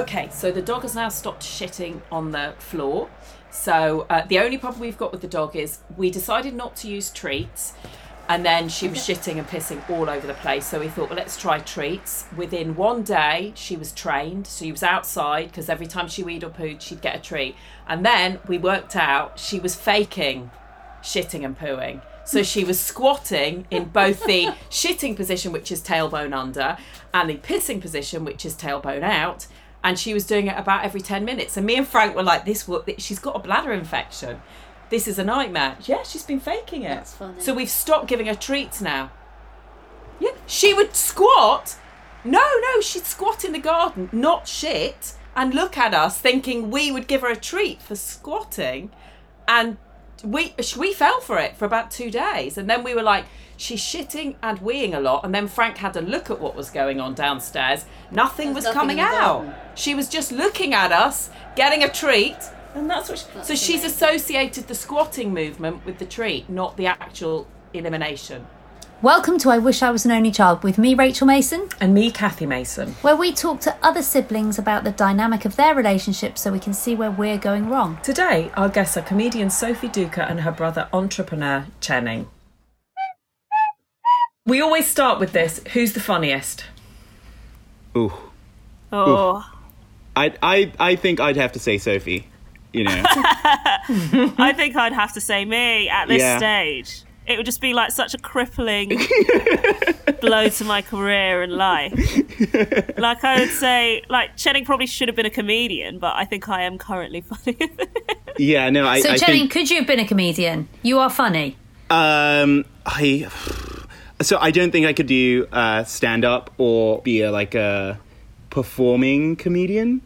Okay, so the dog has now stopped shitting on the floor. So uh, the only problem we've got with the dog is we decided not to use treats, and then she was shitting and pissing all over the place. So we thought, well, let's try treats. Within one day, she was trained. So she was outside because every time she weed or pooed, she'd get a treat. And then we worked out she was faking shitting and pooing. So she was squatting in both the shitting position, which is tailbone under, and the pissing position, which is tailbone out. And she was doing it about every 10 minutes. And me and Frank were like, this, will- she's got a bladder infection. This is a nightmare. Yeah, she's been faking it. That's funny. So we've stopped giving her treats now. Yeah, she would squat. No, no, she'd squat in the garden, not shit, and look at us thinking we would give her a treat for squatting. And we we fell for it for about two days. And then we were like, she's shitting and weeing a lot. And then Frank had a look at what was going on downstairs. Nothing There's was nothing coming out. garden. She was just looking at us, getting a treat. And that's what. She, so That's she's amazing. associated the squatting movement with the treat, not the actual elimination. Welcome to I Wish I Was an Only Child with me, Rachel Mason, And me, Cathy Mason. where we talk to other siblings about the dynamic of their relationship so we can see where we're going wrong. Today, our guests are comedian Sophie Duker and her brother, entrepreneur Chening. We always start with this who's the funniest? Ooh. Oh, I, I, I think I'd have to say Sophie. You know, I think I'd have to say me at this Yeah. stage. It would just be like such a crippling blow to my career and life. Like I would say, like Chening probably should have been a comedian, but I think I am currently funny. yeah, no, I, So, I Chening, think, could you have been a comedian? You are funny. um, I, so I don't think I could do uh, stand up or be a like a performing comedian.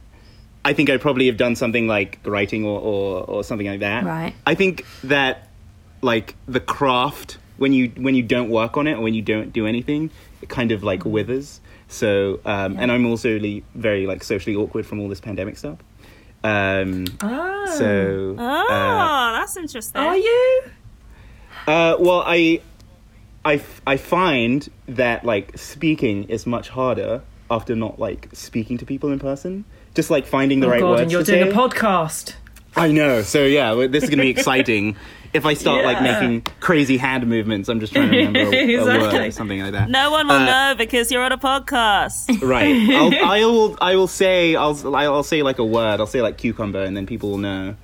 I think I'd probably have done something like writing or, or, or something like that. Right. I think that like the craft when you when you don't work on it or when you don't do anything, it kind of like withers. So um, and I'm also really very like socially awkward from all this pandemic stuff. Um, Oh. so oh, uh, that's interesting. Are you? uh, well, I, I, f- I find that like speaking is much harder after not like speaking to people in person. Just like finding the Oh right God, words and you're to doing say. a podcast. I know. So yeah, this is going to be exciting. if I start like making crazy hand movements, I'm just trying to remember a, a word or something like that. no one will Uh, know because you're on a podcast. Right. I'll, I will. I will say. I'll. I'll say like a word. I'll say like cucumber, and then people will know,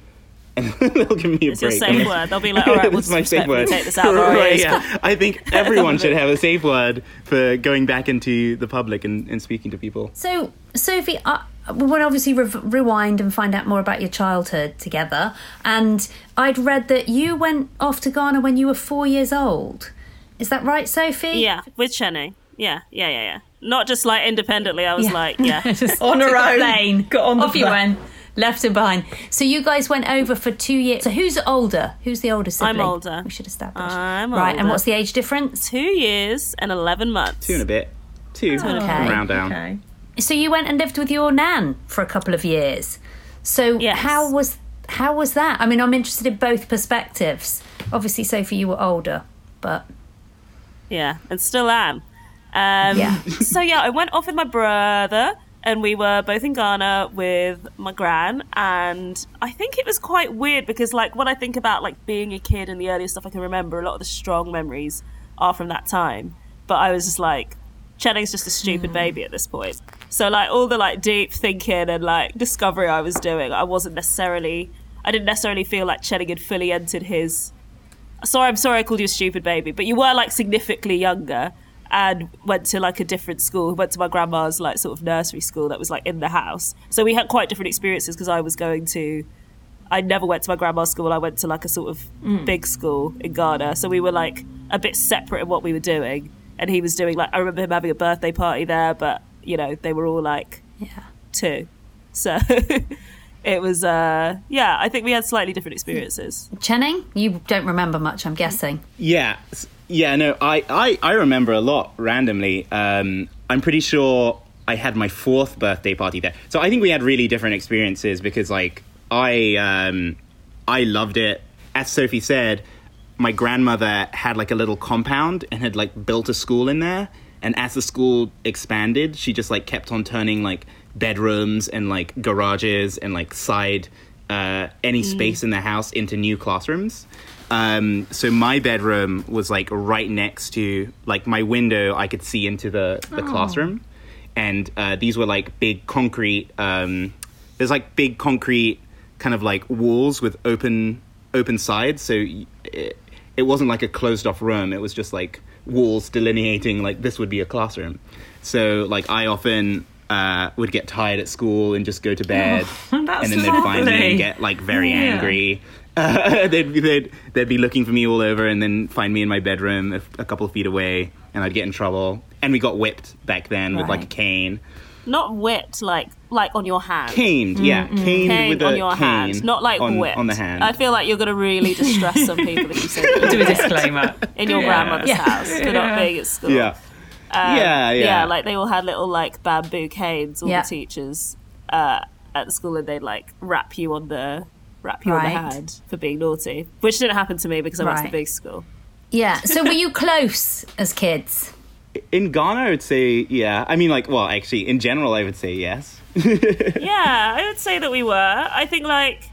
and they'll give me a It's your safe word. They'll be like, all right, we'll my safe word. take this out of right, yeah. I think everyone should have a safe word for going back into the public and, and speaking to people. So, Sophie, uh, we want to obviously re- rewind and find out more about your childhood together. And I'd read that you went off to Ghana when you were four years old. Is that right, Sophie? Yeah, with Chening. Yeah, yeah, yeah, yeah. Not just like independently. I was Yeah. like, yeah. On her a own. plane. Got on the Off you went. Left him behind. So you guys went over for two years. So who's older? Who's the older sibling? I'm older. We should establish. I'm right. And what's the age difference? Two years and 11 months. Two and a bit. Two. Okay. Round down. Okay. So you went and lived with your nan for a couple of years. So Yes. how was how was that? I mean, I'm interested in both perspectives. Obviously, Sophie, you were older, but Yeah, and still am. Um, Yeah. so yeah, I went off with my brother, and we were both in Ghana with my gran, and I think it was quite weird because like when I think about like being a kid and the earliest stuff I can remember, a lot of the strong memories are from that time. But I was just like, Chening's just a stupid hmm. baby at this point. So like all the like deep thinking and like discovery I was doing, I wasn't necessarily, I didn't necessarily feel like Chening had fully entered his sorry, I'm sorry I called you a stupid baby, but you were like significantly younger and went to like a different school, went to my grandma's like sort of nursery school that was like in the house. So we had quite different experiences because I was going to, I never went to my grandma's school. I went to like a sort of big school in Ghana. So we were like a bit separate in what we were doing. And he was doing like, I remember him having a birthday party there, but you know, they were all like yeah. two. So it was, uh, yeah, I think we had slightly different experiences. Chening, you don't remember much, I'm guessing. Yeah, s- yeah. No, I, I, I remember a lot randomly. Um, I'm pretty sure I had my fourth birthday party there. So I think we had really different experiences because, like, I, um, I loved it. As Sophie said, my grandmother had like a little compound and had like built a school in there, and as the school expanded, she just like kept on turning like bedrooms and like garages and like side uh, any space in the house into new classrooms. Um, so my bedroom was like right next to like my window. I could see into the the classroom, and uh, these were like big concrete. Um, there's like big concrete kind of like walls with open open sides. So it, it wasn't like a closed off room. It was just like walls delineating like this would be a classroom. So like I often uh, would get tired at school and just go to bed, that's and then they'd find me and get like very Yeah. angry. Uh, they'd, they'd they'd be looking for me all over, and then find me in my bedroom a, a couple of feet away, and I'd get in trouble. And we got whipped back then with like a Right. cane. Not whipped, like like on your hand. Caned, yeah, caned Cane with a on your cane hand, not like on, whipped on the hand. I feel like you're gonna really distress some people if you say that Do a disclaimer. in your Yeah. grandmother's Yeah. house for not being at school. yeah, Um, yeah, yeah, yeah. Like they all had little like bamboo canes, all Yeah. the teachers uh, at the school, and they'd like wrap you on the wrap you on the Right. hand for being naughty, which didn't happen to me because I went to the big school. Yeah. So were you close as kids? In Ghana, I would say yeah. I mean, like, well, actually, in general, I would say yes. yeah, I would say that we were. I think like.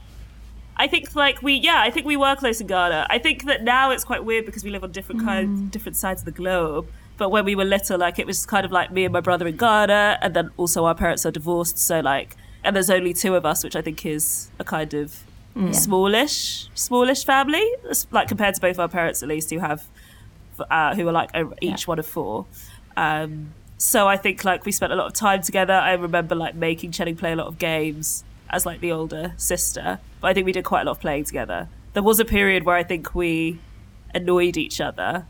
I think like we yeah I think we were close in Ghana. I think that now it's quite weird because we live on different kinds mm. different sides of the globe. But when we were little, like it was kind of like me and my brother in Ghana, and then also our parents are divorced, so like and there's only two of us, which I think is a kind of smallish smallish family, like compared to both our parents at least, who have uh, who are like a- each one of four. Um, so I think like we spent a lot of time together. I remember like making Chening play a lot of games as like the older sister, but I think we did quite a lot of playing together. There was a period where I think we annoyed each other,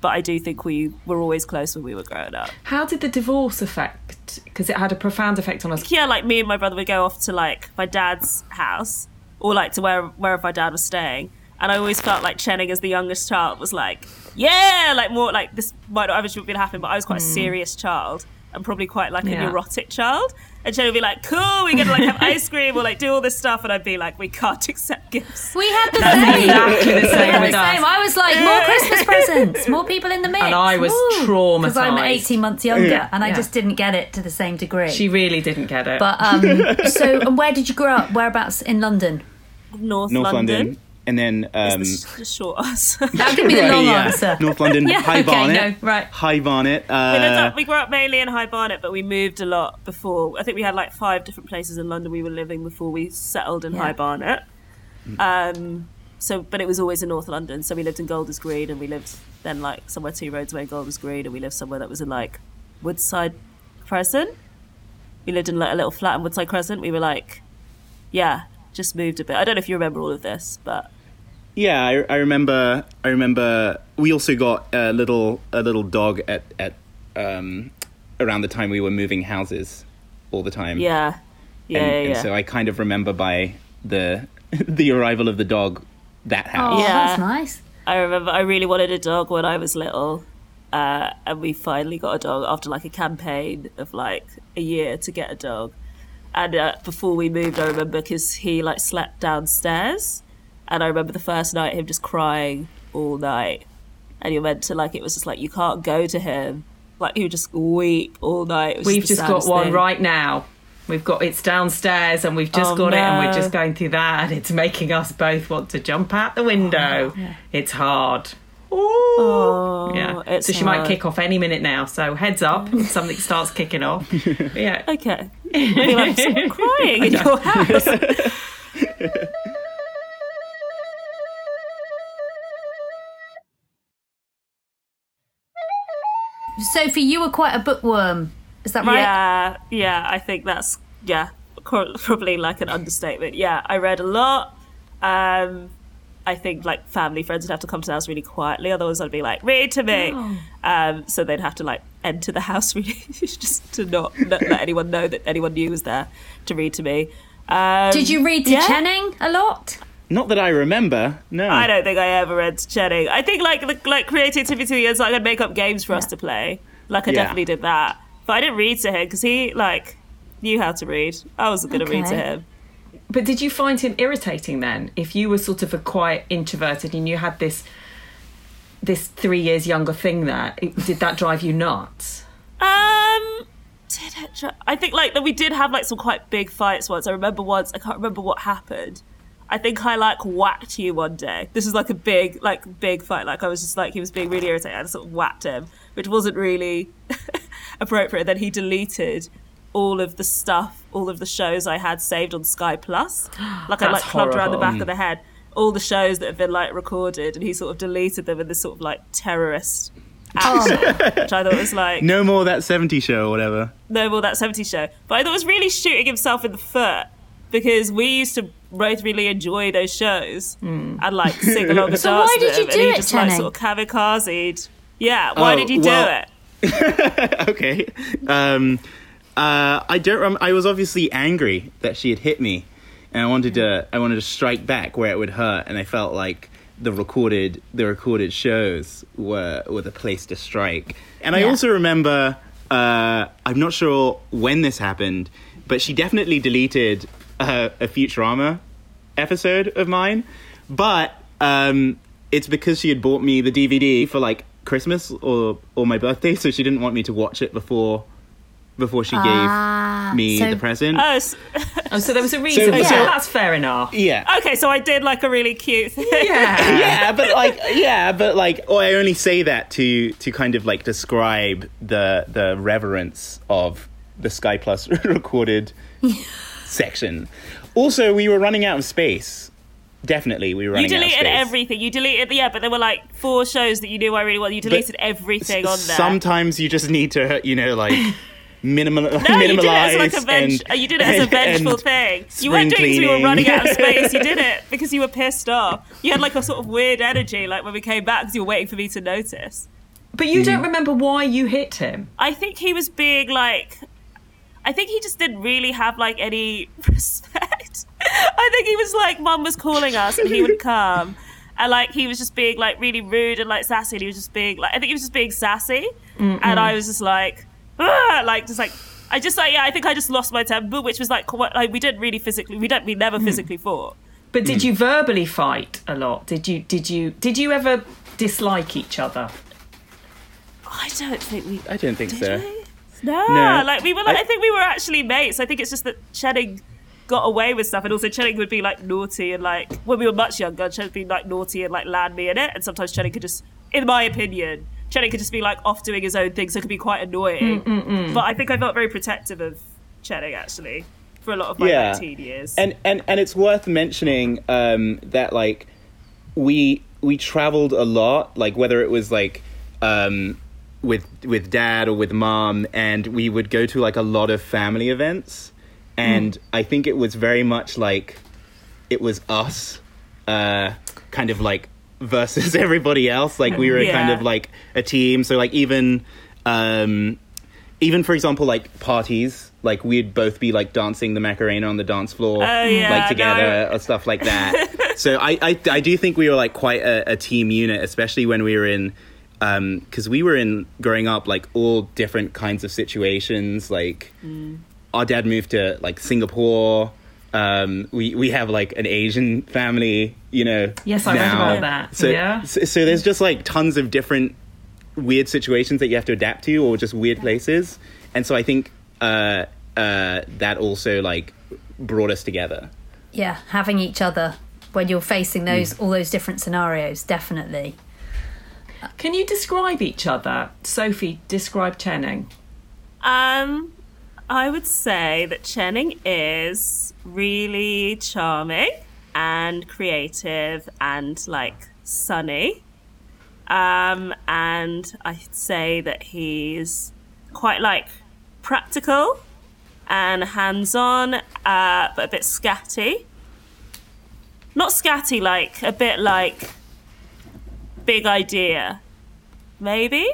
but I do think we were always close when we were growing up. How did the divorce affect? Because it had a profound effect on us. Yeah, like me and my brother would go off to like my dad's house or like to where wherever my dad was staying. And I always felt like Chening, as the youngest child, was like, yeah, like more like this might not eventually be happening, but I was quite a hmm. serious child and probably quite like a Yeah. neurotic child. And Chening would be like, cool, we're gonna like have ice cream or like do all this stuff, and I'd be like, we can't accept gifts. We had the same. Exactly the same had with the same. us. I was like, more Christmas presents, more people in the mix. And I was traumatized. Because I'm 18 months younger, Yeah. and I Yeah. just didn't get it to the same degree. She really didn't get it. but um, so, and where did you grow up? Whereabouts in London? North, North London. London, and then um, Is the, the short answer. That could be the long yeah, answer. North London, High okay, Barnet, no, right. High Barnet. Uh, We, lived up, we grew up mainly in High Barnet, but we moved a lot before. I think we had like five different places in London we were living before we settled in Yeah. High Barnet. Um, so, but it was always in North London. So we lived in Golders Green, and we lived then like somewhere two roads away in Golders Green, and we lived somewhere that was in like Woodside Crescent. We lived in like a little flat in Woodside Crescent. We were like, yeah, just moved a bit. I don't know if you remember all of this, but Yeah, I, I remember. I remember. We also got a little a little dog at at um, around the time we were moving houses all the time. yeah, yeah, and, yeah. and yeah. so I kind of remember by the the arrival of the dog that Oh, house. Yeah. that's nice. I remember I really wanted a dog when I was little, uh, and we finally got a dog after like a campaign of like a year to get a dog. And uh, before we moved, I remember because he like slept downstairs, and I remember the first night him just crying all night, and you're meant to like it was just like you can't go to him, like he would just weep all night. It was We've the just got one thing. right now. We've got it's downstairs and we've just Oh, got it and we're just going through that and it's making us both want to jump out the window. Oh, it's hard. Ooh. Oh, yeah. it's so she might kick off any minute now. So heads up, if something starts kicking off. Yeah. Okay, be like crying in your house. Sophie, you were quite a bookworm. Is that right? Yeah, yeah, I think that's yeah, probably like an understatement. Yeah, I read a lot. Um, I think like family friends would have to come to the house really quietly, otherwise I'd be like, read to me. Um, so they'd have to like enter the house really just to not, not let anyone know that anyone knew was there to read to me. Um, Did you read to yeah. Chening a lot? Not that I remember. No. I don't think I ever read to Chening. I think like the, like creativity is like I'd make up games for us to play. Like I Yeah. definitely did that, but I didn't read to him because he like knew how to read. I wasn't going to read to him. But did you find him irritating then? If you were sort of a quiet introverted and you had this this three years younger thing there? Did that drive you nuts? Um, did it? dri- I think like that we did have like some quite big fights once. I remember once. I can't remember what happened. I think I like whacked you one day. This is like a big, like big fight. Like I was just like he was being really irritating. I sort of whacked him, which wasn't really appropriate. Then he deleted all of the stuff, all of the shows I had saved on Sky Plus. Like I like clubbed around the back of the head all the shows that have been like recorded, and he sort of deleted them in this sort of like terrorist action, oh. which I thought was like No more that 70 show or whatever. no more that seventy show. But I thought it was really shooting himself in the foot because we used to both really enjoy those shows and like sing along and So dance why did you them, do and it, just like sort of kamikazed. Yeah, why Oh, did you well- do it? okay. Um, uh, I don't. Rem- I was obviously angry that she had hit me, and I wanted to. I wanted to strike back where it would hurt, and I felt like the recorded the recorded shows were were the place to strike. And I also remember. Uh, I'm not sure when this happened, but she definitely deleted uh, a Futurama episode of mine, but um, it's because she had bought me the DVD for like Christmas or or my birthday, so she didn't want me to watch it before before she Ah, gave me so- the present. Oh, s- Oh, so there was a reason. so- that. Yeah. That's fair enough. yeah. okay, so I did like a really cute thing. Yeah. yeah, but like, yeah, but like, oh, I only say that to to kind of like describe the the reverence of the Sky Plus recorded section. Also, we were running out of space. Definitely, we were You running out of deleted everything. You deleted, yeah, but there were like four shows that you knew I really wanted. You deleted everything on there. Sometimes you just need to, you know, like minimal, No, minimalize you did it as like a venge- and uh, you did it as a and- vengeful thing. You weren't doing it because spring you were running out of space. You did it because you were pissed off. You had like a sort of weird energy, like when we came back, because you were waiting for me to notice. But you Hmm. don't remember why you hit him. I think he was being like, I think he just didn't really have like any respect. I think he was like, Mum was calling us, and he would come. And like he was just being like really rude and like sassy, and he was just being like I think he was just being sassy, and I was just like, "Ah," like just like I just like yeah I think I just lost my temper, which was like, quite, like we didn't really physically we don't we never physically fought. But did you verbally fight a lot? Did you did you did you ever dislike each other? I don't think we I don't think did so. we? No, No. like we were. Like, I, I- think we were actually mates. I think it's just that Chening got away with stuff, and also Chening would be like naughty and like when we were much younger, Chening would be like naughty and like land me in it, and sometimes Chening could just, in my opinion, Chening could just be like off doing his own thing, so it could be quite annoying. But I think I felt very protective of Chening actually for a lot of my Yeah. teen years. and and and it's worth mentioning um, that like we we traveled a lot like whether it was like um, with with dad or with mom and we would go to like a lot of family events. And i think it was very much like it was us uh, kind of like versus everybody else. Like we were Yeah. kind of like a team. So like even um even for example like parties like we'd both be like dancing the macarena on the dance floor Oh, yeah, like together no. or stuff like that. So I, I i do think we were like quite a, a team unit especially when we were in um because we were in growing up like all different kinds of situations like Mm. our dad moved to like singapore um we we have like an asian family you know Yes, I read about that. so, yeah. so so there's just like tons of different weird situations that you have to adapt to or just weird places and so i think uh uh that also like brought us together Yeah, having each other when you're facing those Hmm. all those different scenarios, definitely. Can you describe each other? Sophie, describe Chening. Um, I would say that Chening is really charming and creative and like sunny. Um, and I'd say that he's quite like practical and hands on, uh, but a bit scatty. Not scatty, like a bit like big idea, maybe?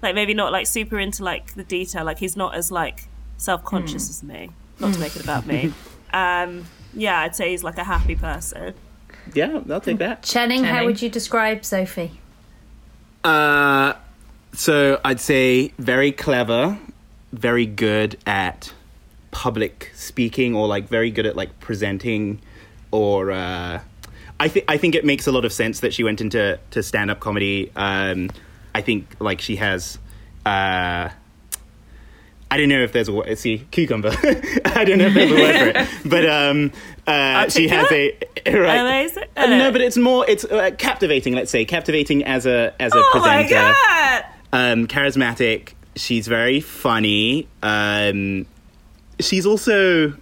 Like maybe not like super into like the detail. Like he's not as like self-conscious as me. Not to make it about me. Um yeah i'd say he's like a happy person. Yeah i'll take that. Chening, how would you describe Sophie? Uh, so I'd say very clever, very good at public speaking, or like very good at like presenting, or uh, I think I think it makes a lot of sense that she went into to stand up comedy. Um, I think like she has. Uh, I don't know if there's a word. See, cucumber. I don't know if there's a word for it, but um, uh, she has a right. Uh, no, but it's more. It's uh, captivating. Let's say captivating as a as a oh my presenter. god! Um, charismatic. She's very funny. Um, she's also.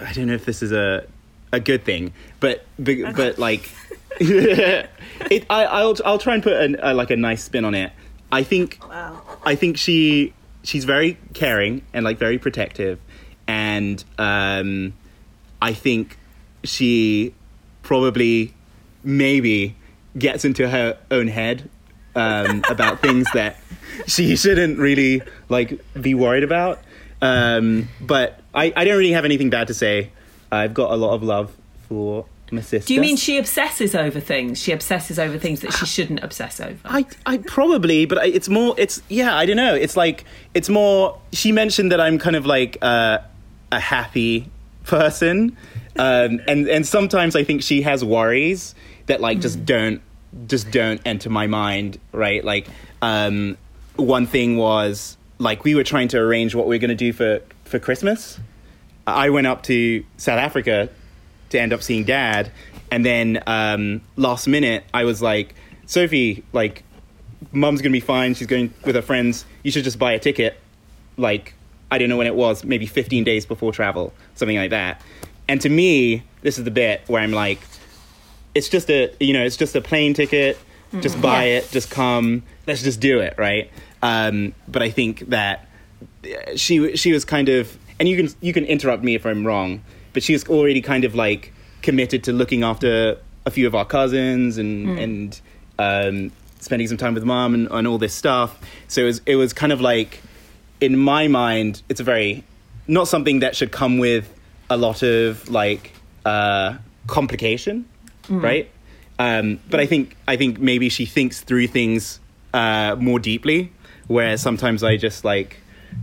I don't know if this is a a good thing, but but, but like, it. I, I'll I'll try and put an, a, like a nice spin on it. I think Wow. I think she she's very caring and like very protective, and um, I think she probably maybe gets into her own head um, about things that she shouldn't really like be worried about. Um, but I, I don't really have anything bad to say. I've got a lot of love for my sister. Do you mean she obsesses over things? She obsesses over things that she shouldn't obsess over. I, I probably, but I- it's more. It's yeah. I don't know. It's like it's more. She mentioned that I'm kind of like uh, a happy person, um, and and sometimes I think she has worries that like just don't just don't enter my mind. Right. Like um, one thing was like we were trying to arrange what we are going to do for for Christmas. I went up to South Africa to end up seeing dad and then um, last minute i was like sophie like mum's gonna be fine. She's going with her friends. You should just buy a ticket. Like i don't know when it was maybe 15 days before travel something like that. And to me this is the bit where i'm like it's just a you know it's just a plane ticket. Just buy Yeah. it. Just come. Let's just do it right? Um, but i think that she she was kind of and you can you can interrupt me if I'm wrong, but she's already kind of like committed to looking after a few of our cousins and and um, spending some time with mom and, and all this stuff. So it was it was kind of like in my mind, it's a very not something that should come with a lot of like uh, complication, right? Um, but I think I think maybe she thinks through things uh, more deeply, where sometimes I just like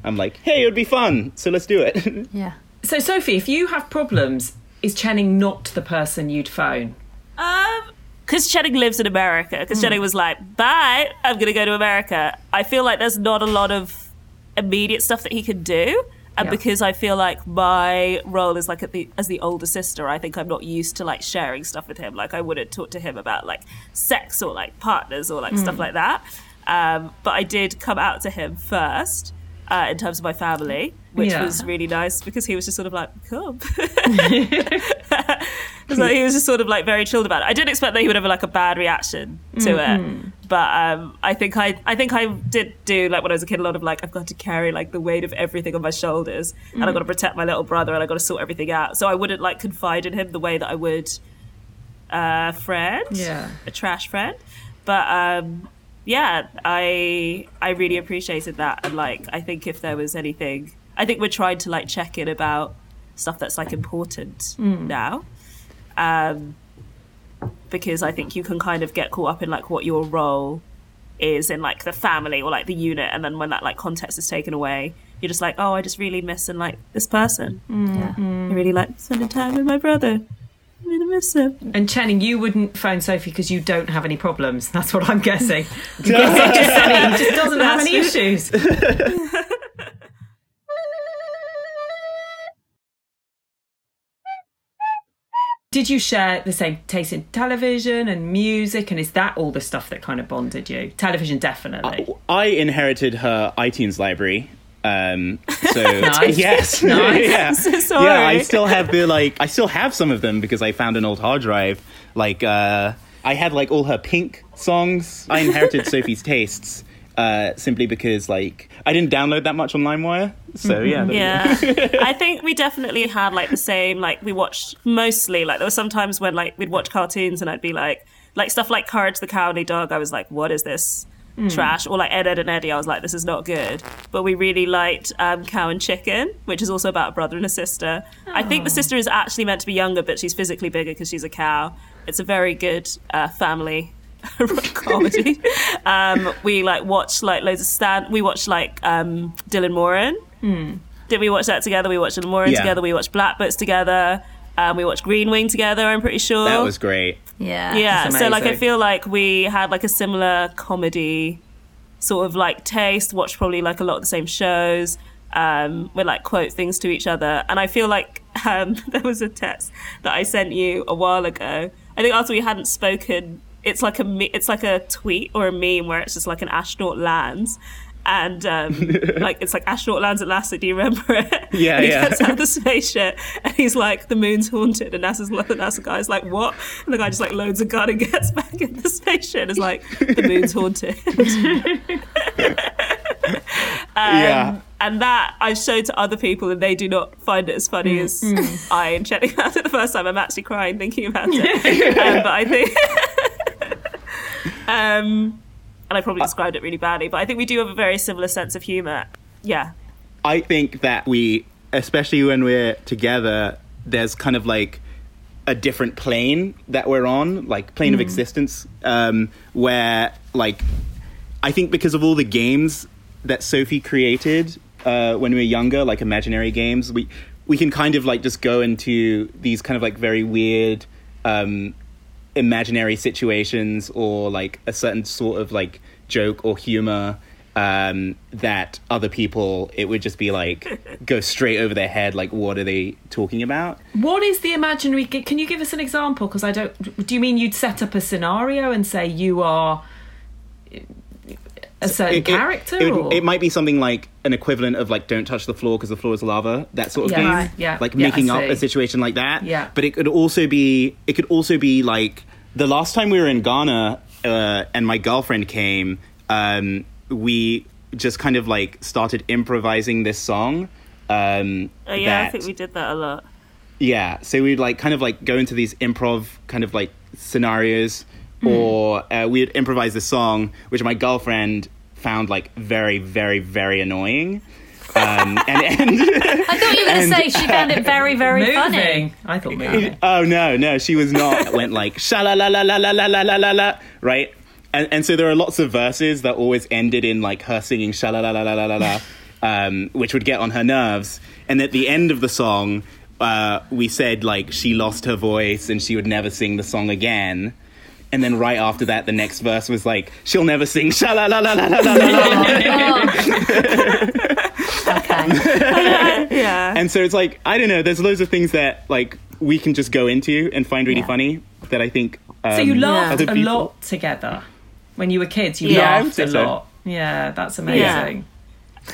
I'm like, hey, it would be fun, so let's do it. Yeah. So, Sophie, if you have problems, is Chening not the person you'd phone? Um, because Chening lives in America. Because Chening was like, "Bye, I'm gonna go to America." I feel like there's not a lot of immediate stuff that he can do, and Yeah. because I feel like my role is like at the as the older sister, I think I'm not used to like sharing stuff with him. Like I wouldn't talk to him about like sex or like partners or like stuff like that. Um, but I did come out to him first. Uh, in terms of my family, which Yeah. was really nice because he was just sort of like, "Come," so he was just sort of like very chilled about it. I didn't expect that he would have like a bad reaction to Mm-hmm. it, but um, I think I I think I did do like when I was a kid a lot of like I've got to carry like the weight of everything on my shoulders, and Mm. I've got to protect my little brother, and I've got to sort everything out. So I wouldn't like confide in him the way that I would a friend, Yeah. a trash friend. But um, yeah, I I really appreciated that, and like I think if there was anything, I think we're trying to like check in about stuff that's like important mm. now. Um, because I think you can kind of get caught up in like what your role is in like the family or like the unit, and then when that like context is taken away, you're just like, oh, I just really miss and like this person. Mm, yeah. Mm. I really like spending time with my brother. I really miss him. And Chening, you wouldn't phone Sophie because you don't have any problems. That's what I'm guessing. I'm just said it, he just doesn't have any issues. Did you share the same taste in television and music? And is that all the stuff that kind of bonded you? Television, definitely. I inherited her iTunes library. Um, so Nice. yes, Nice. yeah, so yeah. I still have the like. I still have some of them because I found an old hard drive. Like, uh, I had like all her Pink songs. I inherited Sophie's tastes uh, simply because like I didn't download that much on LimeWire. So yeah, there we. Yeah, I think we definitely had like the same. Like we watched mostly. Like there were some times when like we'd watch cartoons and I'd be like, like stuff like Courage the Cowardly Dog. I was like, what is this trash? Or like Ed Ed and Eddie. I was like, this is not good. But we really liked um, Cow and Chicken, which is also about a brother and a sister. I think the sister is actually meant to be younger, but she's physically bigger because she's a cow. It's a very good uh, family comedy. um, we like watched like loads of stand. We watched like um, Dylan Moran. Did we watch that together? We watched Dylan Moran Yeah. together. We watched Black Books together. Um, we watched Green Wing together. I'm pretty sure That was great. Yeah. yeah so like i feel like we had like a similar comedy sort of like taste watched probably like a lot of the same shows um we like quote things to each other and i feel like um there was a text that i sent you a while ago i think after we hadn't spoken it's like a it's like a tweet or a meme where it's just like an astronaut lands and um, like it's like astronaut lands at last. Do you remember it? Yeah, and he yeah. gets out of the spaceship and he's like, "The moon's haunted," and NASA's the NASA guy's like, "What?" And the guy just like loads a gun and gets back in the spaceship and is like, "The moon's haunted." yeah. and that I showed to other people, and they do not find it as funny as I and Chening found it the first time. I'm actually crying thinking about it. um, but I think, um, and I probably described it really badly, but I think we do have a very similar sense of humor. Yeah, I think that we, especially when we're together, there's kind of like a different plane that we're on, like plane of existence, um, where like I think because of all the games that Sophie created uh, when we were younger, like imaginary games, we we can kind of like just go into these kind of like very weird um, imaginary situations or like a certain sort of like joke or humor um, that other people it would just be like go straight over their head like what are they talking about What is the imaginary? Can you give us an example? Because I don't. Do you mean you'd set up a scenario and say you are a certain It- it- character? it, or? it might be something like an equivalent of like don't touch the floor because the floor is lava that sort of Yeah, game right, yeah, like yeah, making up a situation like that Yeah. but it could also be it could also be like the last time we were in ghana uh, and my girlfriend came um, we just kind of like started improvising this song um, oh yeah, I think we did that a lot. yeah, so we'd like kind of like go into these improv kind of like scenarios, Hmm. or uh, we'd improvise this song, which my girlfriend found like very, very, very annoying. Um, and, and I thought you were going to say she found it very, very funny. I thought moving. oh no, no, she was not. went like sha la la la la la la la la la la, right? And and so there are lots of verses that always ended in like her singing sha la la la la la la la, um, which would get on her nerves. And at the end of the song, uh, we said like she lost her voice and she would never sing the song again. And then right after that, the next verse was like, "She'll never sing sha la la la la la la la." okay. Yeah, And so it's like I don't know. There's loads of things that like we can just go into and find really Yeah. funny that I think. Um, So you laughed other a people- lot together when you were kids. You Yeah, laughed a so. lot. Yeah, that's amazing.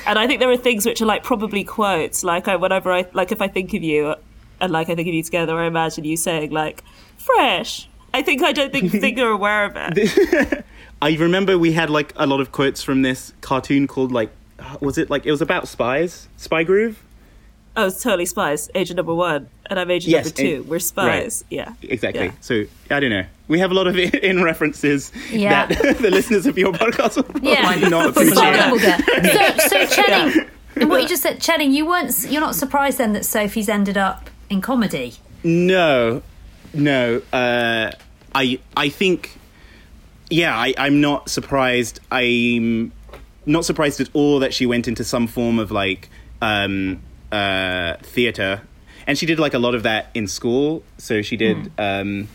and I think there are things which are like probably quotes. Like I, whenever I like, if I think of you, and like I think of you together, I imagine you saying like "fresh." I think I don't think think you're aware of it. I remember we had like a lot of quotes from this cartoon called like, uh, was it like it was about spies, Spy Groove? Oh, it's totally spies. Agent number one, and I'm agent Yes, number two. and- We're spies. Yeah, Exactly. Yeah. So I don't know. We have a lot of in references Yeah. that the listeners of your podcast will Yeah. probably not Some of appreciate. them will get. So, so Chening, and what you just said, Chening, you weren't, you're not surprised then that Sophie's ended up in comedy. No, no. Uh, I I think, yeah, I, I'm not surprised. I'm not surprised at all that she went into some form of like um, uh, theater, and she did like a lot of that in school. So she did. Um,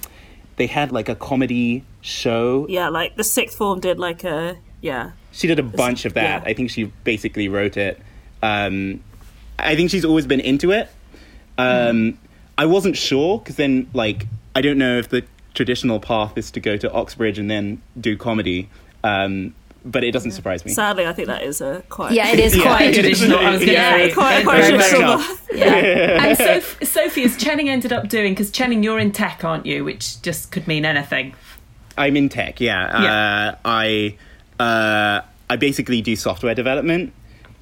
they had like a comedy show. yeah. Like the sixth form did like a yeah. She did a bunch of that. yeah. I think she basically wrote it. Um, I think she's always been into it. Um, I wasn't sure because then, like, I don't know if the traditional path is to go to Oxbridge and then do comedy. Um, but it doesn't surprise me. Sadly, I think that is a quite Yeah, it is Yeah, quite it is. Traditional. I was going to Yeah, say quite- quite very, very traditional. much. Yeah. And Soph- Sophie, as Chening ended up doing, because Chening, you're in tech, aren't you? Which just could mean anything. I'm in tech. Yeah, Yeah. Uh, I uh, I basically do software development.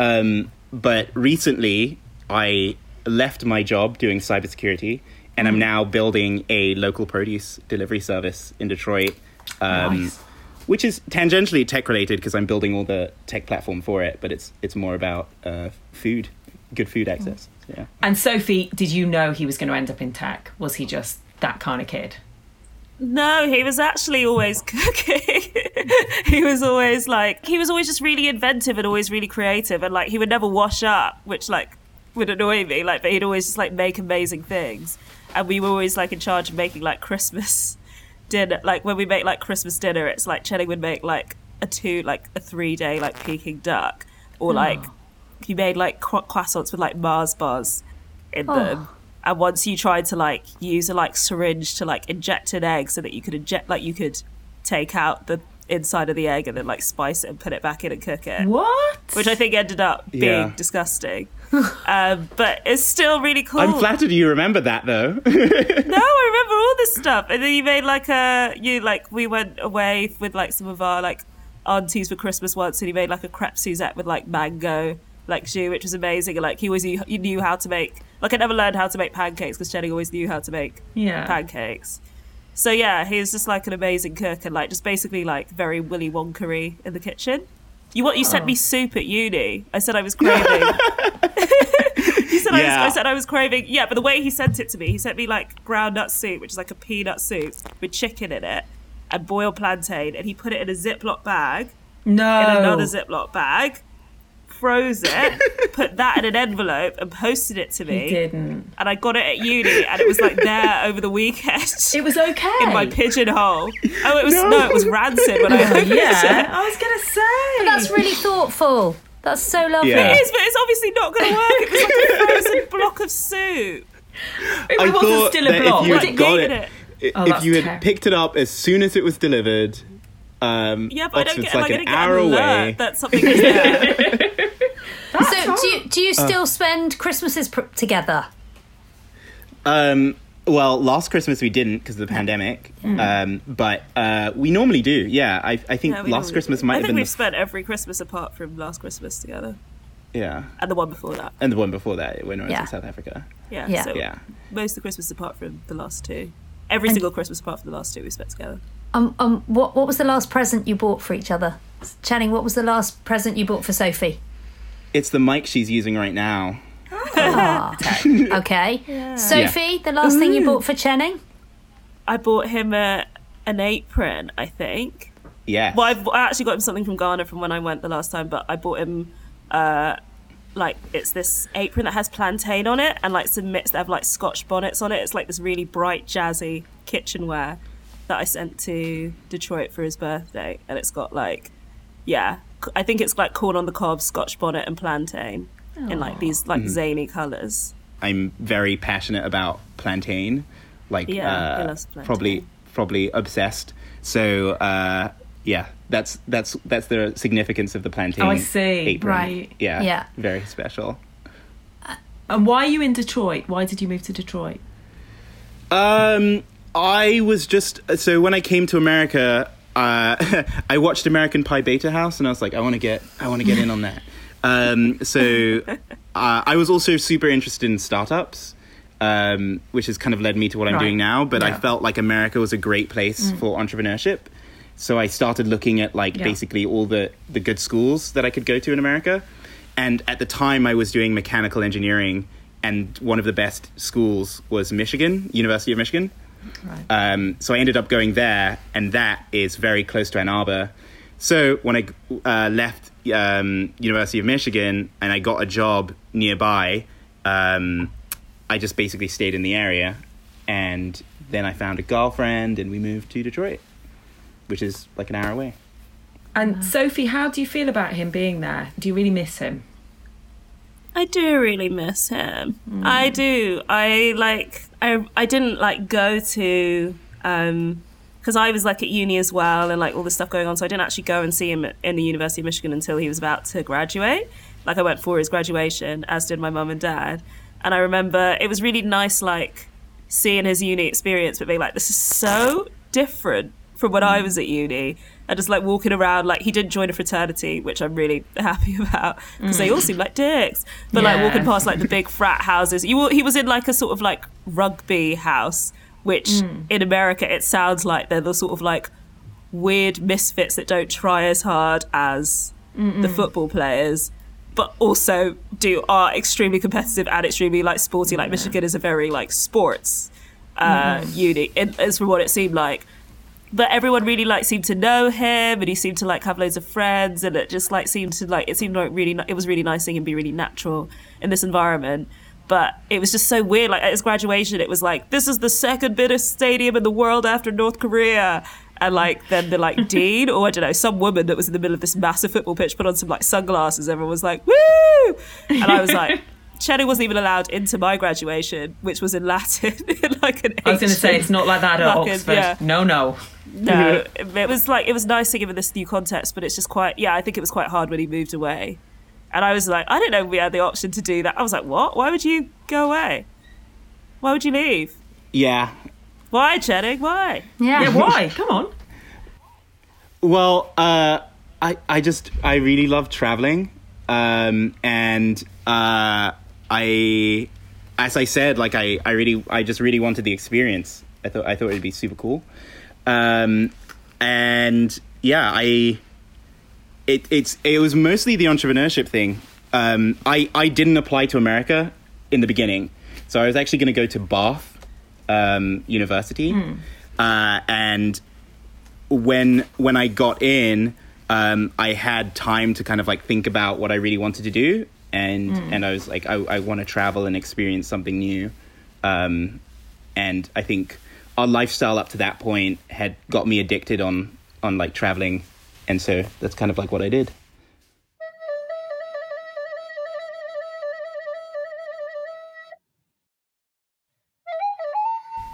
Um, but recently, I left my job doing cybersecurity, and I'm now building a local produce delivery service in Detroit. Um, Nice. Which is tangentially tech related because I'm building all the tech platform for it, but it's it's more about uh, food, good food access. Yeah. And Sophie, did you know he was going to end up in tech? Was he just that kind of kid? No, he was actually always cooking. he was always like he was always just really inventive and always really creative and like he would never wash up, which like would annoy me. Like, but he'd always just like make amazing things, and we were always like in charge of making like Christmas dinner. Like when we make like Christmas dinner, it's like Chening would make like a two, like a three day like Peking duck, or hmm. like he made like cro- croissants with like Mars bars in them. And once you tried to like use a like syringe to like inject an egg so that you could inject like you could take out the inside of the egg and then like spice it and put it back in and cook it What? which I think ended up being Yeah. disgusting. um, but it's still really cool. I'm flattered you remember that though. No, I remember all this stuff. And then you made like a you like we went away with like some of our like aunties for Christmas once, and he made like a crepe Suzette with like mango like jus, which was amazing. And like he always knew, he knew how to make like I never learned how to make pancakes because Chening always knew how to make Yeah. pancakes. So yeah, he was just like an amazing cook and like just basically like very Willy Wonkery in the kitchen. You what you sent me oh. soup at uni. I said I was craving. you said I, was, I said I was craving. Yeah, but the way he sent it to me, he sent me like ground nut soup, which is like a peanut soup with chicken in it and boiled plantain, and he put it in a Ziploc bag No. in another Ziploc bag, froze it, put that in an envelope, and posted it to me. He didn't. And I got it at uni, and it was like there over the weekend It was okay. in my pigeonhole. Oh, it was no, it was rancid when I opened yeah, it. I was gonna say. That's really thoughtful. That's so lovely. Yeah. It is, but it's obviously not going to work. It was like a frozen block of soup. It I wasn't thought still a that block. if you Was had it got green? it, it? Oh, if you had terrible. picked it up as soon as it was delivered, um, Yeah, but I don't get like like, I an didn't get hour an alert away. that something is there. So do you, do you still spend Christmases pr- together? Um, well, last Christmas we didn't because of the pandemic, um, but uh, we normally do. Yeah, I, I think Yeah, last Christmas do. might I have think been we've the, spent every Christmas apart from last Christmas together, yeah, and the one before that. and the one before that when I was Yeah. in South Africa. Yeah, Yeah. So Yeah, most of the Christmas apart from the last two. Every And- single Christmas apart from the last two we spent together. Um, um, what what was the last present you bought for each other? Chening, what was the last present you bought for Sophie? It's the mic she's using right now. Ah, okay. Sophie, the last thing you bought for Chening? I bought him a, an apron, I think. Yeah, Well, I've, I actually got him something from Ghana from when I went the last time, but I bought him uh, like it's this apron that has plantain on it and like some mitts that have like Scotch bonnets on it. It's like this really bright, jazzy kitchenware that I sent to Detroit for his birthday, and it's got like, yeah, I think it's like corn on the cob, Scotch bonnet, and plantain in like these like zany colours. I'm very passionate about plantain, like Yeah, uh, plantain. probably probably obsessed. So uh, yeah, that's that's that's the significance of the plantain. Oh, I see. apron. Right. Yeah. Yeah. Very special. And why are you in Detroit? Why did you move to Detroit? Um, I was just so when I came to America, uh, I watched American Pie Beta House, and I was like, I want to get, I want to get in on that. Um, so uh, I was also super interested in startups, um, which has kind of led me to what I'm Right. doing now. But I felt like America was a great place for entrepreneurship. So I started looking at like Yeah. basically all the the good schools that I could go to in America. And at the time, I was doing mechanical engineering, and one of the best schools was Michigan, University of Michigan. Right. Um, so I ended up going there, and that is very close to Ann Arbor. So when I uh, left um, University of Michigan and I got a job nearby, um, I just basically stayed in the area, and then I found a girlfriend, and we moved to Detroit, which is like an hour away. And Sophie, how do you feel about him being there? Do you really miss him? I do really miss him. I do. I like. I I didn't like go to um because I was like at uni as well and like all this stuff going on. So I didn't actually go and see him at, in the University of Michigan until he was about to graduate. Like I went for his graduation, as did my mum and dad. And I remember it was really nice, like seeing his uni experience, but being like, this is so different from when I was at uni. And just like walking around, like he didn't join a fraternity, which I'm really happy about because they all mm. seem like dicks. But like walking past like the big frat houses, you he was in like a sort of like rugby house, which mm. in America it sounds like they're the sort of like weird misfits that don't try as hard as the football players but also do are extremely competitive and extremely like sporty. Like michigan is a very like sports uh mm. uni and as for what it seemed like but everyone really like seemed to know him and he seemed to like have loads of friends and it just like seemed to like it seemed like really it was really nice seeing him be really natural in this environment but it was just so weird like at his graduation it was like this is the second biggest stadium in the world after north korea and like then the like dean or i don't know some woman that was in the middle of this massive football pitch put on some like sunglasses everyone was like woo and i was like Chening wasn't even allowed into my graduation, which was in Latin. in like an I was going to say it's not like that at Oxford. yeah. No, no. No, it was like it was nice to give him this new context, but it's just quite. Yeah, I think it was quite hard when he moved away, and I was like, I didn't know we had the option to do that. I was like, what? Why would you go away? Why would you leave? Yeah. Why, Chening? Why? Yeah. Yeah, why? Come on. Well, uh, I I just I really love traveling, um, and uh, I, as I said, like I I really I just really wanted the experience. I thought I thought it'd be super cool, um, and yeah, I. It it's it was mostly the entrepreneurship thing. Um, I I didn't apply to America in the beginning, so I was actually going to go to Bath um, University, uh, and when when I got in, um, I had time to kind of like think about what I really wanted to do, and and I was like, I, I want to travel and experience something new, um, and I think our lifestyle up to that point had got me addicted on on like traveling, and so that's kind of like what I did.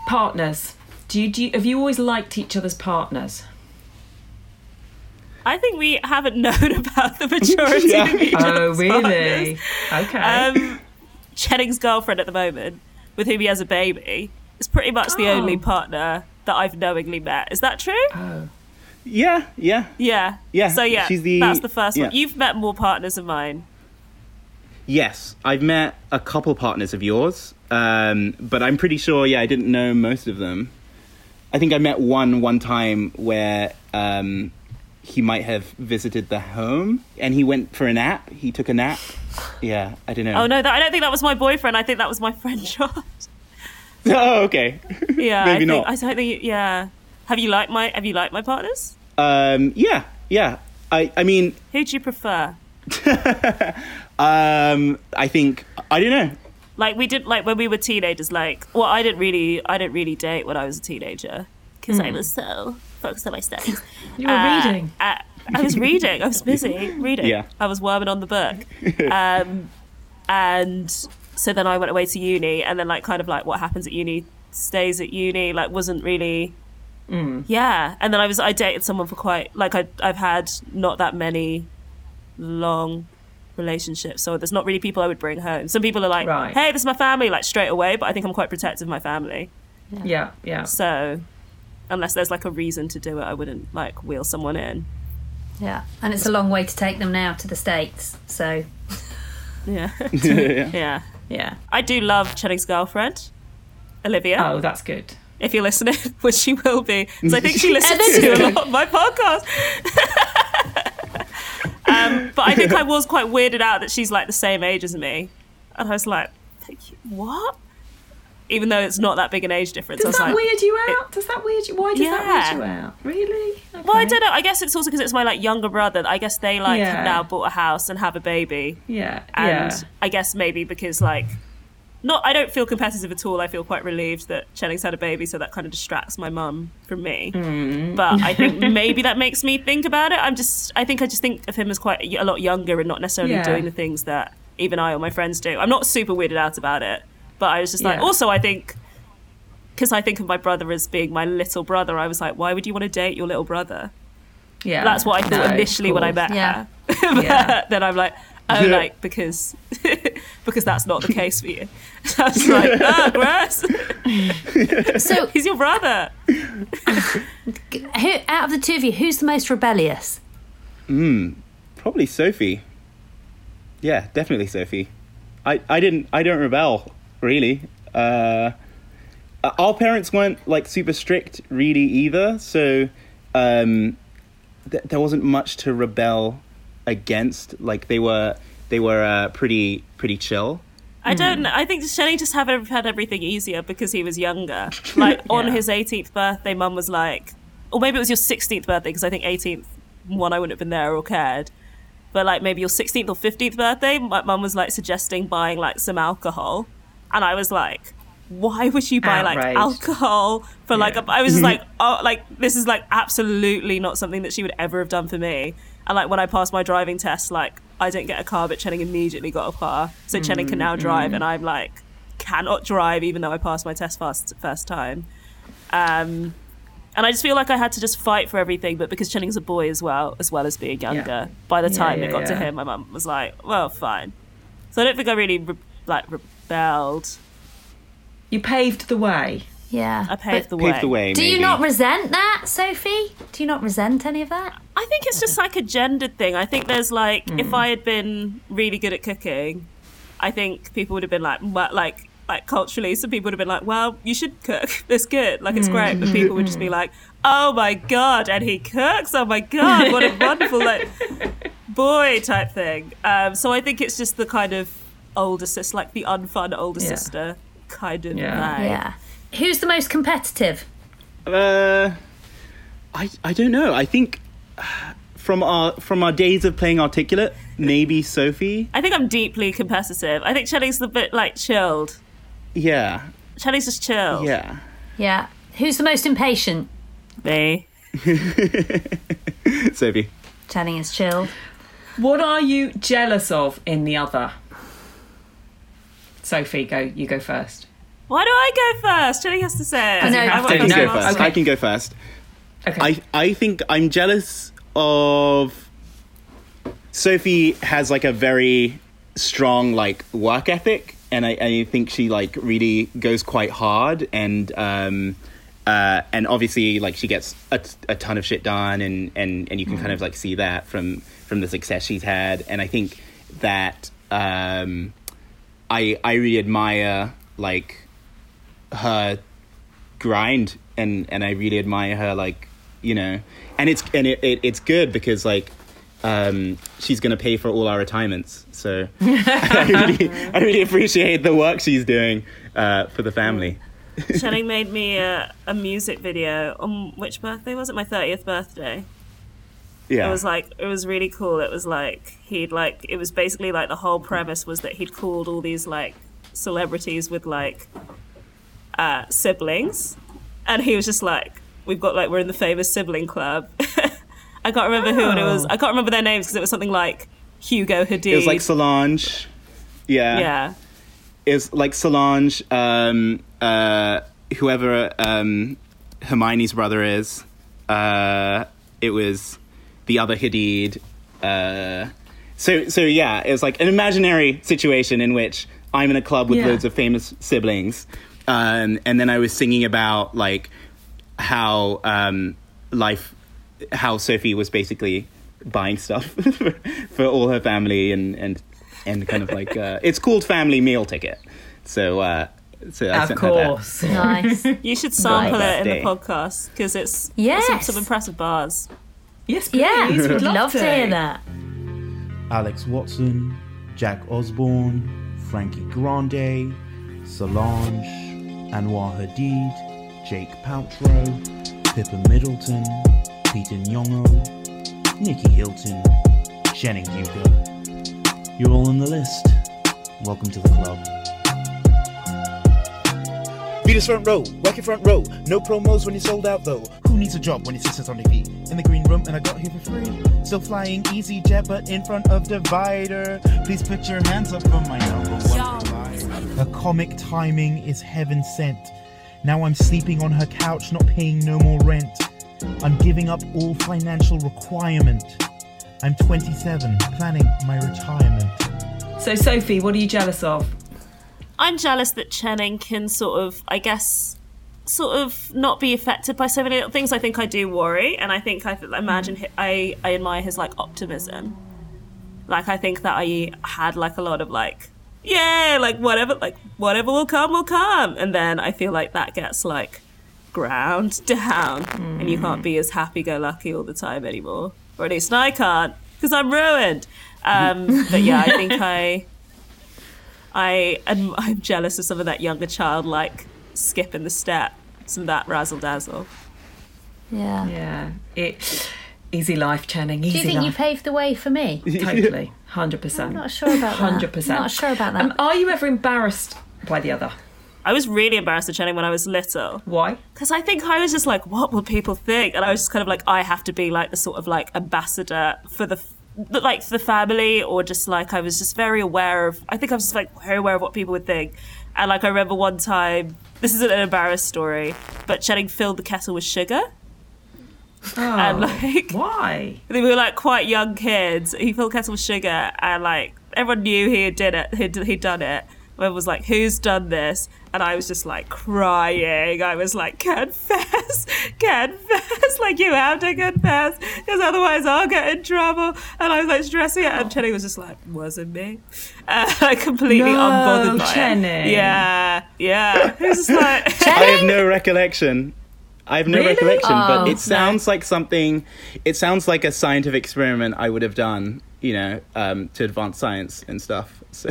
Partners. Do you, do you have you always liked each other's partners? I think we haven't known about the majority Yeah. of each Oh, other's really? partners. Okay. Um, Chening's girlfriend at the moment, with whom he has a baby, is pretty much the only Oh. partner that I've knowingly met. Is that true? oh. Yeah, yeah. Yeah. Yeah, So yeah, she's the- that's the first one. You've met more partners of mine. Yes, I've met a couple partners of yours, um, but I'm pretty sure, yeah, I didn't know most of them. I think I met one one time where um, he might have visited the home and he went for a nap. He took a nap. Yeah, I don't know. Oh no, that, I don't think that was my boyfriend. I think that was my friend John. oh, okay. yeah, Maybe I think, not. I don't think. Yeah. Have you liked my Have you liked my partners? Um, yeah, yeah. I, I mean, Who do you prefer? um, I think I don't know. Like we did, like when we were teenagers. Like, well, I didn't really, I didn't really date when I was a teenager because I was so focused on my studies. You were Uh, reading. uh, I was reading. I was busy reading. Yeah. I was worming on the book. Um, and so then I went away to uni, and then like kind of like what happens at uni stays at uni. Like wasn't really. Mm. Yeah, and then I was I dated someone for quite like I I've had not that many long relationships, so there's not really people I would bring home. Some people are like, Right. "Hey, this is my family," like straight away, but I think I'm quite protective of my family. Yeah, yeah. So unless there's like a reason to do it, I wouldn't like wheel someone in. Yeah. And it's a long way to take them now to the States. So, Yeah. yeah. yeah. Yeah. I do love Chening's girlfriend, Olivia. Oh, that's good. If you're listening, which she will be, because I think she listens to a lot of my podcast. um, but I think I was quite weirded out that she's like the same age as me, and I was like, "What?" Even though it's not that big an age difference, Does that like, weird you out? Does that weird you? Why does that weird you out? Really? Well, I don't know. I guess it's also because it's my like younger brother. I guess they like Yeah. now bought a house and have a baby, Yeah, and yeah. I guess maybe because like, not I don't feel competitive at all. I feel quite relieved that Chening's had a baby, so that kind of distracts my mum from me. Mm. But I think maybe that makes me think about it. I'm just I think I just think of him as quite a lot younger and not necessarily Yeah. doing the things that even I or my friends do. I'm not super weirded out about it, but I was just like, also I think. Because I think of my brother as being my little brother, I was like, why would you want to date your little brother? yeah. That's what I thought of initially when I met Yeah. her. Yeah. then I'm like, oh, Yeah. like because because that's not the case for you. I was like, oh, gross. so He's your brother. who, out of the two of you, who's the most rebellious? Hmm. Probably Sophie. Yeah, definitely Sophie. I, I didn't I don't rebel really. Uh, uh, our parents weren't like super strict really either, so um, th- there wasn't much to rebel against. Like they were they were uh, pretty pretty chill. I don't. know. I think Shelley just have had everything easier because he was younger. Like on Yeah. his 18th birthday, Mum was like, or maybe it was your 16th birthday because I think 18th one I wouldn't have been there or cared. But like maybe your 16th or 15th birthday, my mum was like suggesting buying like some alcohol, and I was like, why would you buy like Outrage. alcohol for like Yeah. a, I was just like oh like this is like absolutely not something that she would ever have done for me. And like when I passed my driving test like I didn't get a car but Chening immediately got a car. So Chening can now drive and I'm like cannot drive even though I passed my test first first time. Um and I just feel like I had to just fight for everything but because Chening's a boy as well as well as being younger by the time yeah, it got to him my mum was like well fine. So I don't think I really re- like rebelled You paved the way. Yeah. I paved the way Paved the way. Do you maybe. not resent that, Sophie? Do you not resent any of that? I think it's just like a gendered thing. I think there's like, Hmm. if I had been really good at cooking, I think people would have been like, well, like, like culturally, some people would have been like, well, you should cook. It's good. Like, it's great. But people would just be like, oh my God, and he cooks. Oh my God, what a wonderful, like, boy type thing. Um, so I think it's just the kind of older sister, like the unfun older Yeah. sister kind of Yeah. vibe. Yeah. Who's the most competitive? Uh, I I don't know. I think uh, from our from our days of playing Articulate, maybe Sophie. I think I'm deeply competitive. I think Chelly's the bit like chilled. Yeah, Chelly's just chill. yeah. Yeah. Who's the most impatient? Me. Sophie. Chening is chilled. What are you jealous of in the other? Sophie, go. You go first. Why do I go first? Jenny has to say it. I know. have want to. I can go first. okay. I can go first. Okay. I I think I'm jealous of Sophie has like a very strong like work ethic and I, I think she like really goes quite hard and um uh, and obviously like she gets a, a ton of shit done and, and, and you can kind of like see that from from the success she's had and I think that um I I really admire like her grind and and I really admire her like you know and it's and it, it it's good because like um she's gonna pay for all our retirements so I really I really appreciate the work she's doing uh for the family Channing made me a, a music video on which birthday was it? My thirtieth birthday. Yeah It was like it was really cool. It was like he'd like it was basically like the whole premise was that he'd called all these like celebrities with like uh, siblings, and he was just like, "We've got like we're in the famous sibling club." I can't remember who it was. Oh. I can't remember their names because it was something like Hugo Hadid. it was like Solange yeah yeah. it was like Solange um uh whoever um Hermione's brother is uh it was the other Hadid uh so so yeah it was like an imaginary situation in which I'm in a club with Yeah. loads of famous siblings um and then I was singing about like how um life how Sophie was basically buying stuff for, for all her family and and and kind of like uh, it's called family meal ticket. So uh, so I of sent her that. course. Nice. You should sample it in the podcast because it's Yes. some, some impressive bars. Yes, please. yeah. We'd We'd love, love to hear that. Alex Watson, Jack Osbourne, Frankie Grande, Solange, Anwar Hadid, Jake Paltrow, Pippa Middleton, Peter Nyong'o, Nicky Hilton, Channing Hugo. You're all on the list. Welcome to the club. Venus front row, working front row. No promos when you're sold out though. Who needs a job when your sister's on the feet? In the green room and I got here for free. Still flying easyJet, but in front of divider. Please put your hands up for my number one. Her comic timing is heaven sent. Now I'm sleeping on her couch, not paying no more rent. I'm giving up all financial requirement. I'm 27, planning my retirement. So, Sophie, what are you jealous of? I'm jealous that Channing can sort of, I guess, sort of not be affected by so many little things. I think I do worry, and I think I imagine hi I I admire his like optimism. Like I think that I had like a lot of like, yeah, like whatever, like whatever will come will come, and then I feel like that gets like ground down, and you can't be as happy-go-lucky all the time anymore, or at least I can't because I'm ruined. Um, but yeah, I think I. I am I'm jealous of some of that younger child like skipping the step, some of that razzle dazzle. Yeah. Yeah. It easy life, Chening. Easy Do you think you paved the way for me? totally, hundred percent. I'm not sure about that. Hundred percent. Not sure about that. Um, are you ever embarrassed by the other? I was really embarrassed of Chening when I was little. Why? Because I think I was just like, what will people think? And I was just kind of like, I have to be like the sort of like ambassador for the, the like for the family, or just like I was just very aware of. I think I was just like very aware of what people would think. And like I remember one time, this isn't an embarrassed story, but Chening filled the kettle with sugar. Oh, And like why? we were like quite young kids. He filled the kettle with sugar, and like everyone knew he had did it. He'd, he'd done it. Everyone was like, "Who's done this?" And I was just like crying. I was like, "Confess, confess! Like you have to confess, because otherwise I'll get in trouble." And I was like stressing it, and Chenny was just like, "Wasn't me," uh, like completely No, unbothered by Chenny. it. Yeah, yeah. He was just like, I have no recollection. I have no Really? recollection, but Oh. it sounds like something. It sounds like a scientific experiment I would have done, you know, um, to advance science and stuff. So,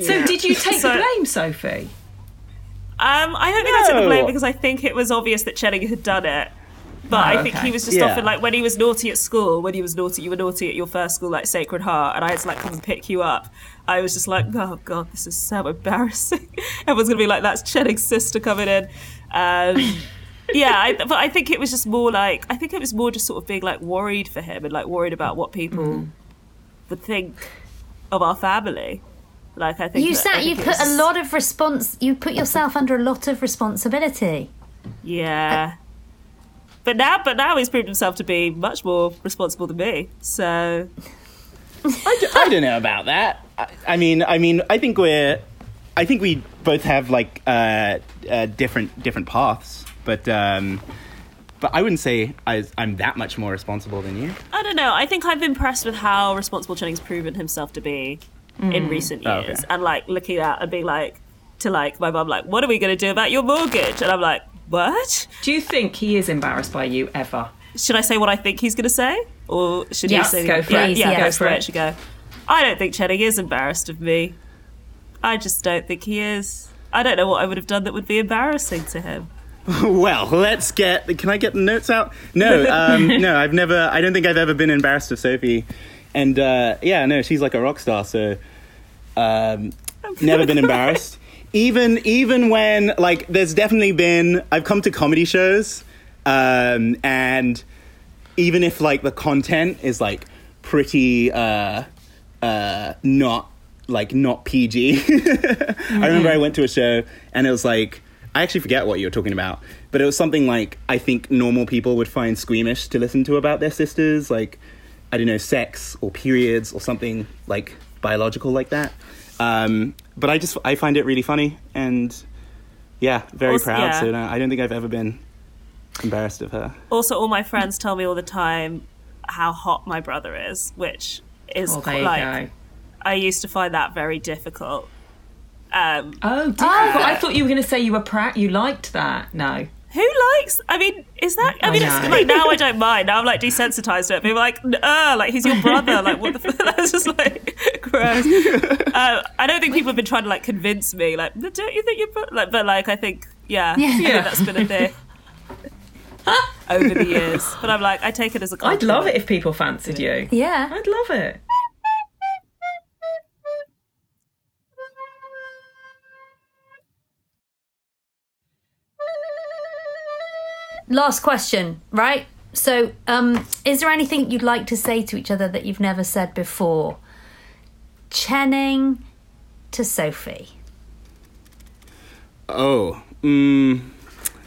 So did you take So- the blame, Sophie? Um, I don't think I took the blame because I think it was obvious that Chening had done it. But Oh, I think okay. he was just Yeah. often like when he was naughty at school, when he was naughty, you were naughty at your first school, like Sacred Heart, and I had to like come and pick you up. I was just like, oh god, this is so embarrassing. Everyone's gonna be like, that's Chening's sister coming in. Um, yeah, I, but I think it was just more like I think it was more just sort of being like worried for him and like worried about what people Mm. would think of our family. Like I think you that- sat. I You think it put was- a lot of response. You put yourself under a lot of responsibility. Yeah. But now, but now he's proved himself to be much more responsible than me. So I, d- I don't know about that. I, I mean, I mean, I think we're, I think we both have like uh, uh, different different paths, but um, but I wouldn't say I, I'm that much more responsible than you. I don't know. I think I'm impressed with how responsible Chening's proven himself to be in recent Oh, years, okay. and like looking at and being like to like my mum, like, what are we going to do about your mortgage? And I'm like, what? Do you think he is embarrassed by you ever? Should I say what I think he's going to say, or should Yes, he say? go for yeah, it. Yeah, Please, go for it. it. Should go. I don't think Chening is embarrassed of me. I just don't think he is. I don't know what I would have done that would be embarrassing to him. Well, let's get. Can I get the notes out? No, um, no, I've never. I don't think I've ever been embarrassed of Sophie, and uh, yeah, no, she's like a rock star. So, um, never been embarrassed. Even even when like, there's definitely been. I've come to comedy shows, um, and even if like the content is like pretty uh, uh, not like not PG. I remember I went to a show and it was like I actually forget what you were talking about, but it was something like I think normal people would find squeamish to listen to about their sisters, like I don't know, sex or periods or something like biological like that. Um, but I just I find it really funny and yeah, very Also- proud. yeah. So no, I don't think I've ever been embarrassed of her. Also, all my friends tell me all the time how hot my brother is, which is Oh, there quite, you like go. I used to find that very difficult. Um, Oh, did you? I thought you were going to say you were proud. You liked that. No. Who likes? I mean, is that? I mean, I it's like now I don't mind. Now I'm like desensitized to it. People are like, uh, like he's your brother. Like what the? F-? That's just like gross. uh, I don't think people have been trying to like convince me. Like, don't you think you're bro-? like? But like, I think yeah, Yeah. I think that's been a thing over the years. But I'm like, I take it as a. I'd love it if people fancied you. Yeah. I'd love it. Last question, right? So, um, is there anything you'd like to say to each other that you've never said before? Chening to Sophie. Oh, mm,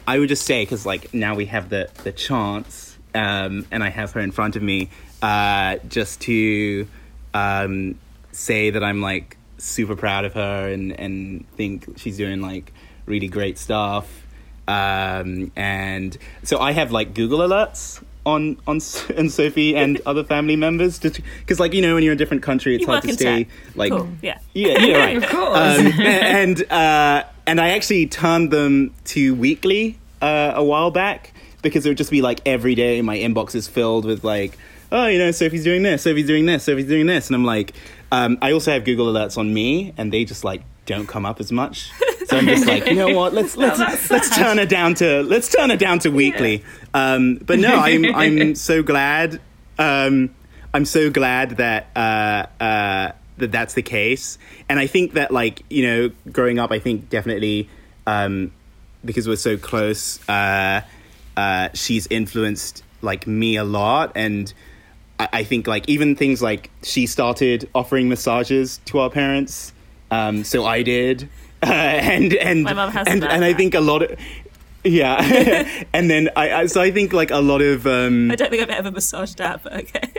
I would just say because like now we have the the chance, um, and I have her in front of me, uh, just to um, say that I'm like super proud of her and and think she's doing like really great stuff. Um, and so I have like Google alerts on on and Sophie and other family members because like you know when you're in a different country it's You hard to stay tech. like Cool. Yeah. yeah, yeah, right. Of course. Um, and uh, and I actually turned them to weekly uh, a while back because it would just be like every day my inbox is filled with like, oh, you know, Sophie's doing this, Sophie's doing this, Sophie's doing this, and I'm like, um, I also have Google alerts on me, and they just like don't come up as much. So I'm just like, you know what? Let's let's let's turn it down to let's turn it down to weekly. Um, but no, I'm I'm so glad. Um, I'm so glad that uh, uh, that that's the case, and I think that like you know, growing up, I think definitely um, because we're so close, uh, uh, she's influenced like me a lot, and I, I think like even things like she started offering massages to our parents, um, so I did, and and My mum hasn't and, and I think a lot of. Yeah, and then I, I so I think like a lot of um, I don't think I've ever massaged dad, but okay.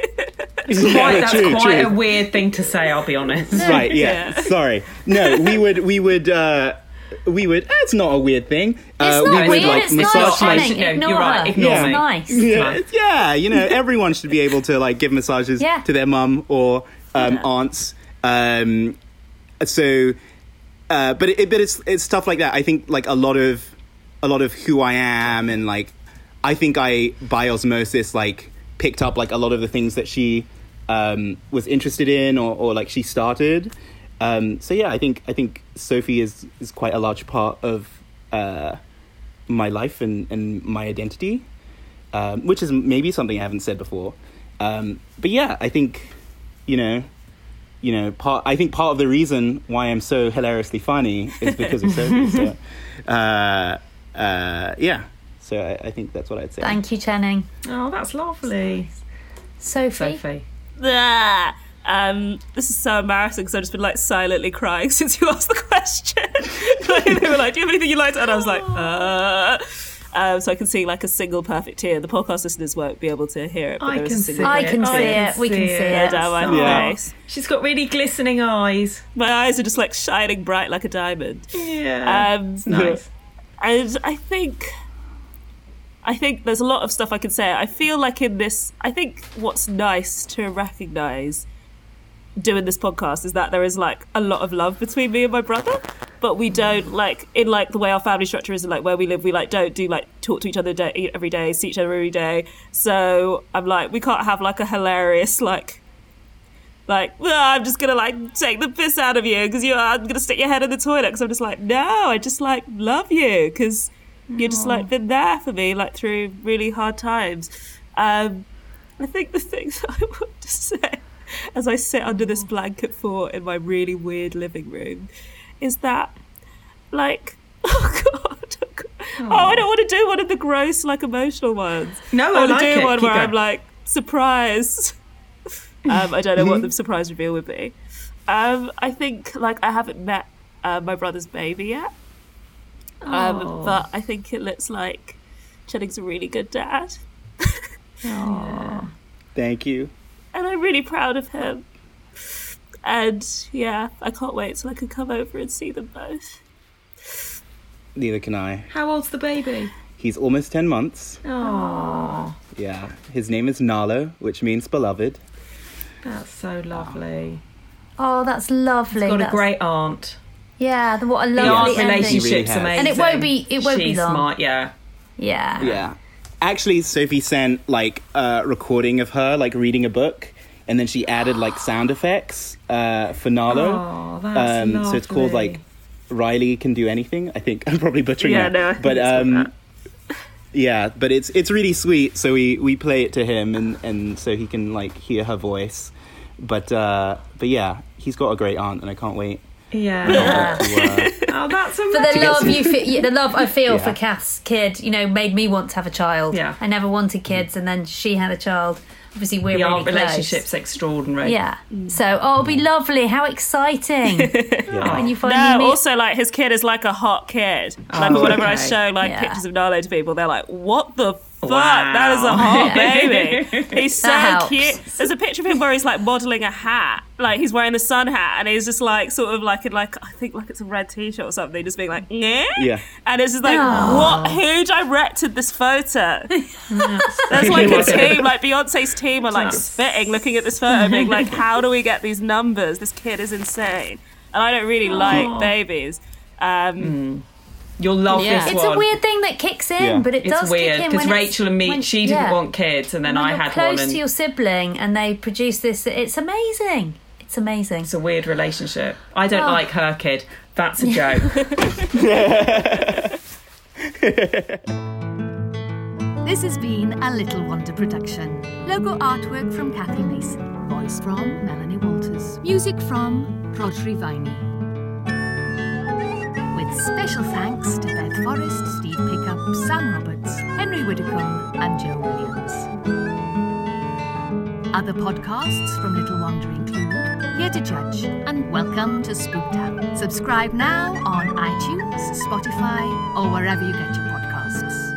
Quite, that's true, quite true. a weird thing to say, I'll be honest. right yeah, Yeah. sorry no we would we would uh we would that's not a weird thing uh, It's not we weird, would like it's massage nice. No, Ignore you're right, her. ignore it's me. nice. yeah, yeah you know everyone should be able to like give massages Yeah. to their mum or um Yeah. aunts um so uh but it, but it's it's stuff like that i think like a lot of a lot of who i am and like i think i by osmosis like picked up like a lot of the things that she um was interested in or, or like she started um so yeah i think i think sophie is is quite a large part of uh my life and and my identity um, which is maybe something I haven't said before. Um, but yeah, I think, you know, you know, part. I think part of the reason why I'm so hilariously funny is because of Sophie. so, uh, uh, yeah. So I, I think that's what I'd say. Thank you, Chening. Oh, that's lovely. Sophie. Sophie. Blah. Um, this is so embarrassing because I've just been like silently crying since you asked the question. like, they were like, "Do you have anything you like?" to-" And I was like, "Uh." Um, so I can see like a single perfect tear. The podcast listeners won't be able to hear it, but I can see single I it. can see can it. We can see see it. it. down my Yeah. face. She's got really glistening eyes. My eyes are just like shining bright like a diamond. Yeah. Um, nice. and I think I think there's a lot of stuff I can say. I feel like in this I think what's nice to recognize doing this podcast is that there is like a lot of love between me and my brother but we don't like in like the way our family structure is and like where we live we like don't do like talk to each other day, every day see each other every day. So i'm like we can't have like a hilarious like like "Well, i'm just gonna like take the piss out of you because you i'm gonna stick your head in the toilet because i'm just like no i just like love you because you're just like been there for me like through really hard times. Um i think the things i want to say as i sit under this blanket fort in my really weird living room is that like oh god, oh, God. oh i don't want to do one of the gross like emotional ones No, I want like to do it. one Keep where i'm like surprised um, I don't know what the surprise reveal would be. Um, I think like I haven't met uh, my brother's baby yet, um, Oh. but I think it looks like Chening's a really good dad, Thank you. And I'm really proud of him. And yeah, I can't wait till I can come over and see them both. Neither can I. How old's the baby? He's almost ten months. Oh, Yeah. His name is Nalo, which means beloved. that's so lovely. Oh, that's lovely. Got a great aunt. Yeah, the- what a The aunt ending. relationship's Really amazing. And it won't be- it won't be long. smart, yeah. Yeah. Yeah. Actually, Sophie sent like a recording of her like reading a book, and then she added like sound effects uh, for Nalo. Oh, that's um, so it's called like Riley can do anything. I think I'm probably butchering Yeah, that. no, but um, yeah, but it's it's really sweet. So we we play it to him, and and so he can like hear her voice. But uh, but yeah, he's got a great aunt, and I can't wait. Yeah. Yeah. uh, Oh, that's For amazing. the love you feel, the love I feel Yeah. for Kath's kid, you know, made me want to have a child. Yeah. I never wanted kids, and then she had a child. Obviously, we're the really aunt close. relationship's extraordinary. Yeah. So, oh, it'll be lovely. How exciting when you finally No, meet. also like his kid is like a hot kid. Like Oh, whenever I show like Yeah. pictures of Nalo to people, they're like, "What the fuck? Wow. That is a hot baby. He's so helps. cute." There's a picture of him where he's like modeling a hat, like he's wearing the sun hat, and he's just like sort of like in like I think like it's a red t-shirt or something, just being like, "Yeah." yeah. And it's just like, Aw. what? Who directed this photo? There's like a team, like Beyonce's team are like spitting, looking at this photo, being like, how do we get these numbers? This kid is insane. And I don't really like babies. Um, You'll love Yeah. this it's one. a weird thing that kicks in, Yeah. but it It's does weird kick in because Rachel and me, when- she didn't yeah. want kids, and then when I you're had close one, and to your sibling, and they produce this. It's amazing. It's amazing. it's a weird relationship. I don't Oh. like her kid. That's a joke. This has been a Little Wander production. Logo artwork from Cathy Mason. Voice from Melanie Walters. Music from Rhodri Viney. With special thanks to Beth Forrest, Steve Pickup, Sam Roberts, Henry Widdicombe, and Joe Williams. Other podcasts from Little Wander include Here to Judge and Welcome to Spooktown. Subscribe now on iTunes, Spotify, or wherever you get your podcasts.